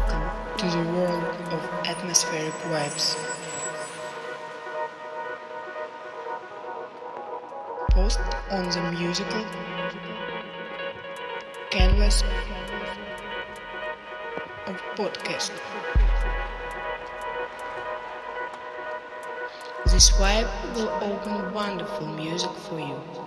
Welcome to the world of atmospheric vibes. Post on the musical canvas of podcast. This vibe will open wonderful music for you.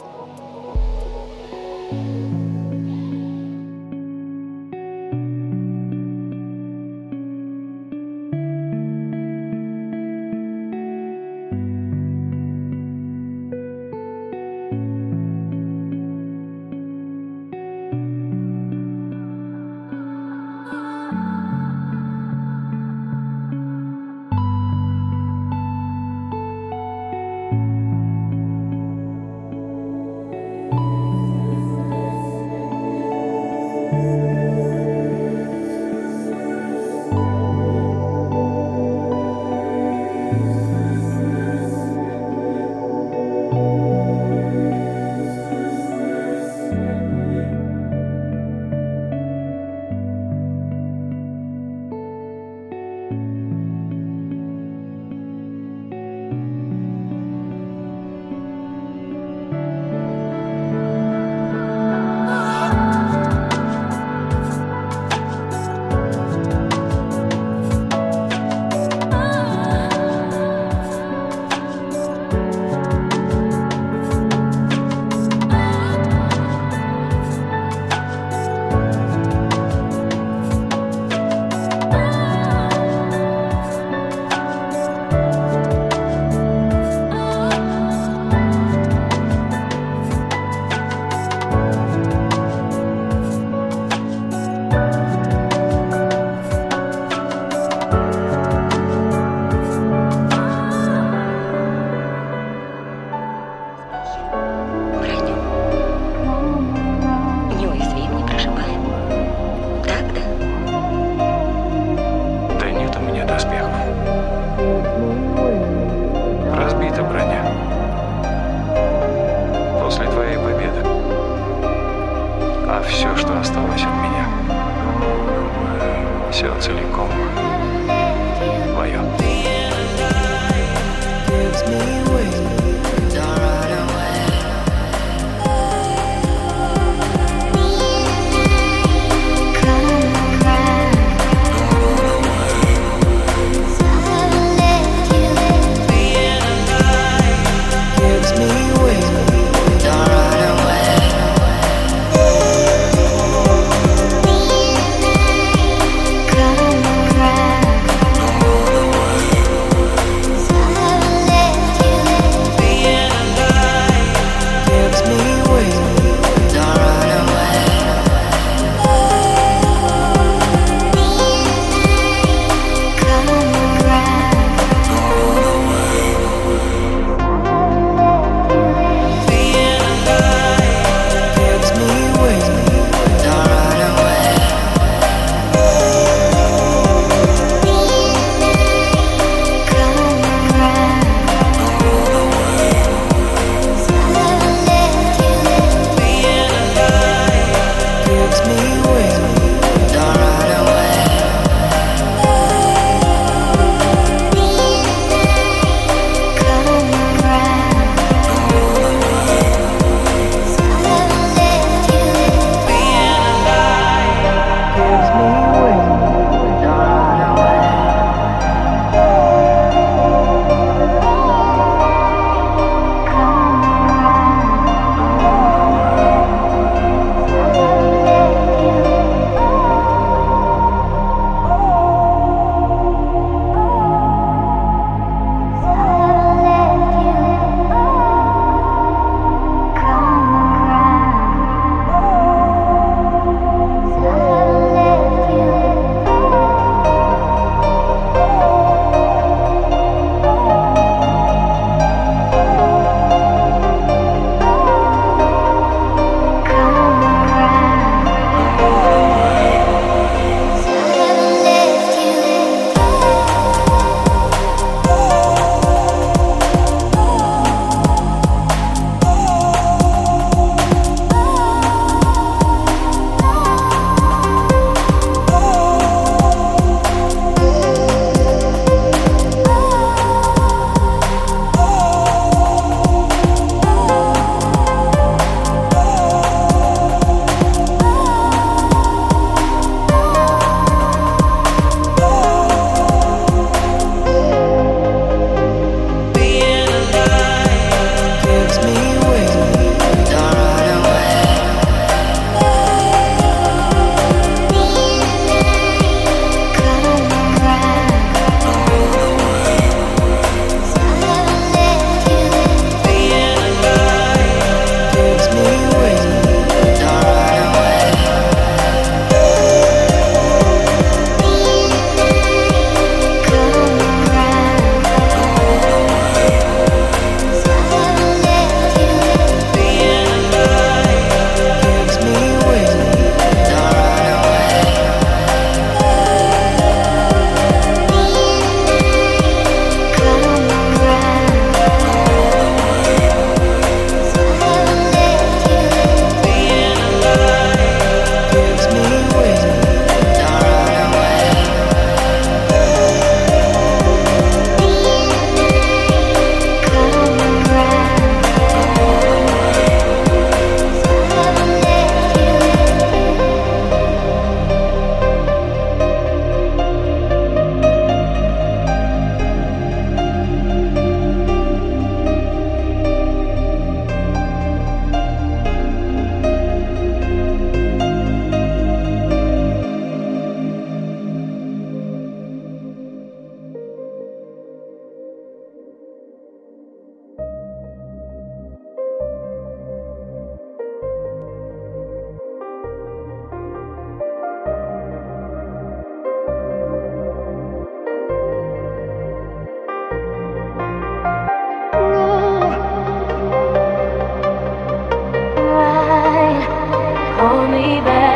baby.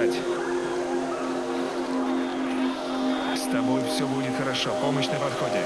Дышать. С тобой все будет хорошо. Помощь на подходе.